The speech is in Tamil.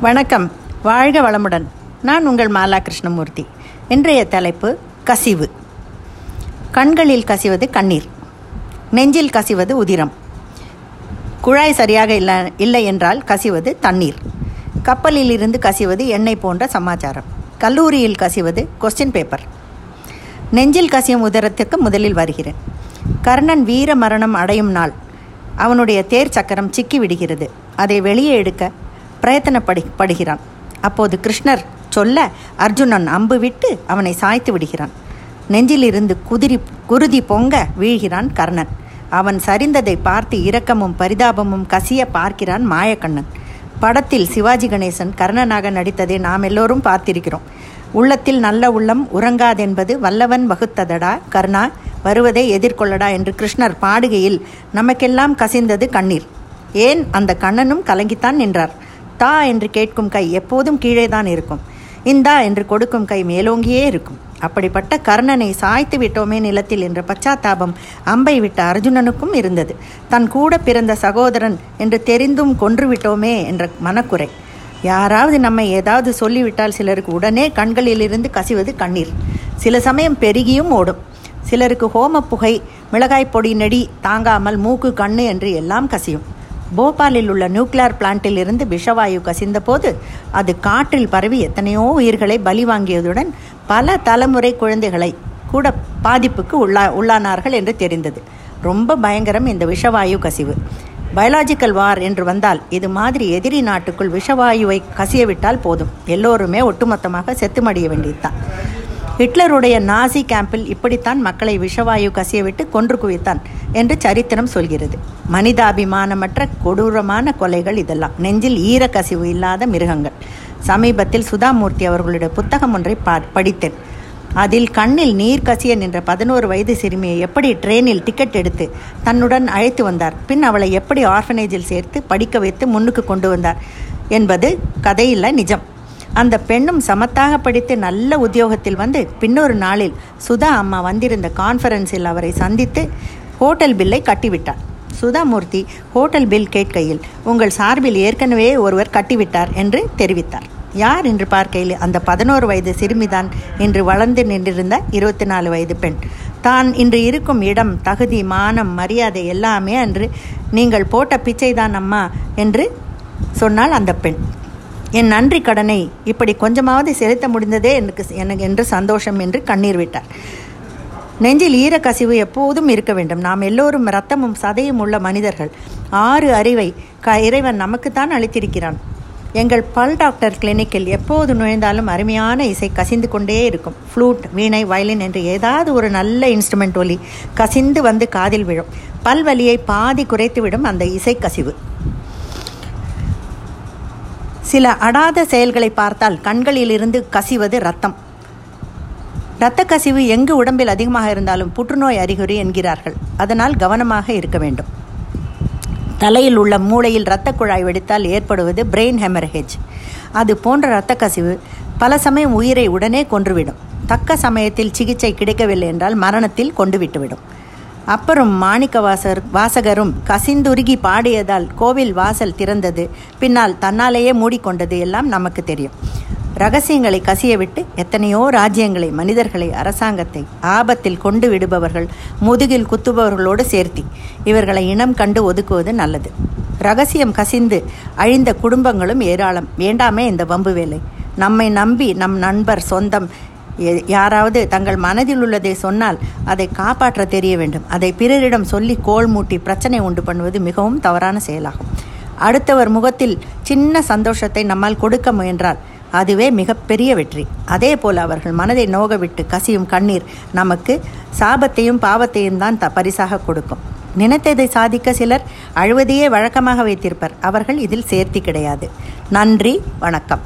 வணக்கம். வாழ்க வளமுடன். நான் உங்கள் மாலா கிருஷ்ணமூர்த்தி இன்றைய தலைப்பு கசிவு. கண்களில் கசிவது கண்ணீர். நெஞ்சில் கசிவது உதிரம். குழாய் சரியாக இல்லை இல்லை என்றால் கசிவது தண்ணீர். கப்பலில் இருந்து கசிவது எண்ணெய் போன்ற சமாச்சாரம். கல்லூரியில் கசிவது கொஸ்டின் பேப்பர் நெஞ்சில் கசியும் உதிரத்திற்கு முதலில் வருகிறேன். கர்ணன் வீர மரணம் அடையும் நாள். அவனுடைய தேர் சக்கரம் சிக்கி விடுகிறது. அதை வெளியே எடுக்க பிரயத்தனப்படி படுகிறான். அப்போது கிருஷ்ணர் சொல்ல அர்ஜுனன் அம்பு விட்டு அவனை சாய்த்து விடுகிறான். நெஞ்சிலிருந்து குதிரி குருதி பொங்க வீழ்கிறான் கர்ணன். அவன் சரிந்ததை பார்த்து இரக்கமும் பரிதாபமும் கசிய பார்க்கிறான் மாயக்கண்ணன். படத்தில் சிவாஜி கணேசன் கர்ணனாக நடித்ததை நாம் எல்லோரும் பார்த்திருக்கிறோம். உள்ளத்தில் நல்ல உள்ளம் உறங்காதென்பது வல்லவன் வகுத்ததடா கர்ணா? வருவதை எதிர்கொள்ளடா என்று கிருஷ்ணர் பாடுகையில் நமக்கெல்லாம் கசிந்தது கண்ணீர். ஏன் அந்த கண்ணனும் கலங்கித்தான் நின்றார். தா என்று கேட்கும் கை எப்போதும் கீழே தான் இருக்கும். இந்தா என்று கொடுக்கும் கை மேலோங்கியே இருக்கும். அப்படிப்பட்ட கர்ணனை சாய்த்து விட்டோமே நிலத்தில் என்ற பச்சாத்தாபம் அம்பை விட்ட அர்ஜுனனுக்கும் இருந்தது. தன் கூட பிறந்த சகோதரன் என்று தெரிந்தும் கொன்றுவிட்டோமே என்ற மனக்குறை. யாராவது நம்மை ஏதாவது சொல்லிவிட்டால் சிலருக்கு உடனே கண்களிலிருந்து கசிவது கண்ணீர். சில சமயம் பெருகியும் ஓடும். சிலருக்கு ஹோம புகை மிளகாய் பொடி நெடி தாங்காமல் மூக்கு கண்ணு என்று எல்லாம் கசியும். போபாலில் உள்ள நியூக்ளியர் பிளான்ட்டில் இருந்து விஷவாயு கசிந்தபோது அது காற்றில் பரவி எத்தனையோ உயிர்களை பலி வாங்கியதுடன் பல தலைமுறை குழந்தைகளை கூட பாதிப்புக்கு உள்ளா உள்ளானார்கள் என்று தெரிந்தது. ரொம்ப பயங்கரம் இந்த விஷவாயு கசிவு. பயாலாஜிக்கல் வார் என்று வந்தால் இது மாதிரி எதிரி நாட்டுக்குள் விஷவாயுவை கசியவிட்டால் போதும். எல்லோருமே ஒட்டுமொத்தமாக செத்துமடிய வேண்டியதுதான். ஹிட்லருடைய நாசி கேம்பில் இப்படித்தான் மக்களை விஷவாயு கசியவிட்டு கொன்று குவித்தான் என்று சரித்திரம் சொல்கிறது. மனிதாபிமானமற்ற கொடூரமான கொலைகள் இதெல்லாம். நெஞ்சில் ஈரக்கசிவு இல்லாத மிருகங்கள். சமீபத்தில் சுதாமூர்த்தி அவர்களுடைய புத்தகம் ஒன்றை படித்தேன். அதில் கண்ணில் நீர் கசிய நின்ற பதினோரு வயது சிறுமியை எப்படி ட்ரெயினில் டிக்கெட் எடுத்து தன்னுடன் அழைத்து வந்தார். பின் அவளை எப்படி ஆர்ஃபனேஜில் சேர்த்து படிக்க வைத்து முன்னுக்கு கொண்டு வந்தார் என்பது கதையில் நிஜம். அந்த பெண்ணும் சமத்தாக படித்து நல்ல உத்தியோகத்தில் வந்து பின்னொரு நாளில் சுதா அம்மா வந்திருந்த கான்ஃபரன்ஸில் அவரை சந்தித்து ஹோட்டல் பில்லை கட்டிவிட்டார். சுதாமூர்த்தி ஹோட்டல் பில் கேட்கையில் உங்கள் சார்பில் ஏற்கனவே ஒருவர் கட்டிவிட்டார் என்று தெரிவித்தார். யார்? என்று பார்க்கையில் அந்த பதினோரு வயது சிறுமிதான் இன்று வளர்ந்து நின்றிருந்த இருபத்தி நாலு வயது பெண். தான் இன்று இருக்கும் இடம் தகுதி மானம் மரியாதை எல்லாமே அன்று நீங்கள் போட்ட பிச்சைதான் அம்மா என்று சொன்னால் அந்த பெண். என் நன்றி கடனை இப்படி கொஞ்சமாவது செலுத்த முடிந்ததே எனக்கு எனக்கு என்று சந்தோஷம் என்று கண்ணீர் விட்டார். நெஞ்சில் ஈரக்கசிவு எப்போதும் இருக்க வேண்டும். நாம் எல்லோரும் ரத்தமும் சதையும் உள்ள மனிதர்கள். ஆறு அறிவை க இறைவன் நமக்குத்தான் அளித்திருக்கிறான். எங்கள் பல் டாக்டர் கிளினிக்கில் எப்போது நுழைந்தாலும் அருமையான இசை கசிந்து கொண்டே இருக்கும். ஃப்ளூட் வீணை வயலின் என்று ஏதாவது ஒரு நல்ல இன்ஸ்ட்ருமெண்ட் ஒலி கசிந்து வந்து காதில் விழும். பல் வலியை பாதி குறைத்துவிடும் அந்த இசை கசிவு. சில அடாத செயல்களை பார்த்தால் கண்களிலிருந்து கசிவது ரத்தம் இரத்த கசிவு எங்கு உடம்பில் அதிகமாக இருந்தாலும் புற்றுநோய் அறிகுறி என்கிறார்கள். அதனால் கவனமாக இருக்க வேண்டும். தலையில் உள்ள மூளையில் இரத்த குழாய் வெடித்தால் ஏற்படுவது பிரெயின் ஹெமரேஜ் அது போன்ற இரத்த கசிவு பல சமயம் உயிரை உடனே கொன்றுவிடும். தக்க சமயத்தில் சிகிச்சை கிடைக்கவில்லை என்றால் மரணத்தில் கொண்டு விட்டுவிடும் அப்புறம் மாணிக்க வாசர் வாசகரும் கசிந்துருகி பாடியதால் கோவில் வாசல் திறந்தது. பின்னால் தன்னாலேயே மூடிக்கொண்டது எல்லாம் நமக்கு தெரியும். ரகசியங்களை கசியவிட்டு எத்தனையோ ராஜ்யங்களை மனிதர்களை அரசாங்கத்தை ஆபத்தில் கொண்டு விடுபவர்கள் முதுகில் குத்துபவர்களோடு சேர்த்தி இவர்களை இனம் கண்டு ஒதுக்குவது நல்லது. ரகசியம் கசிந்து அழிந்த குடும்பங்களும் ஏராளம். வேண்டாமே இந்த வம்பு வேலை. நம்மை நம்பி நம் நண்பர் சொந்தம் யாராவது தங்கள் மனதில் உள்ளதை சொன்னால் அதை காப்பாற்ற தெரிய வேண்டும். அதை பிறரிடம் சொல்லி கோல் மூட்டி பிரச்சனை உண்டு பண்ணுவது மிகவும் தவறான செயலாகும். அடுத்தவர் முகத்தில் சின்ன சந்தோஷத்தை நம்மால் கொடுக்க முயன்றால் அதுவே மிகப்பெரிய வெற்றி. அதே போல் அவர்கள் மனதை நோகவிட்டு கசியும் கண்ணீர் நமக்கு சாபத்தையும் பாவத்தையும் தான் த பரிசாக கொடுக்கும். நினைத்ததை சாதிக்க சிலர் அழுவதையே வழக்கமாக வைத்திருப்பர். அவர்கள் இதில் சேர்த்தி கிடையாது. நன்றி வணக்கம்.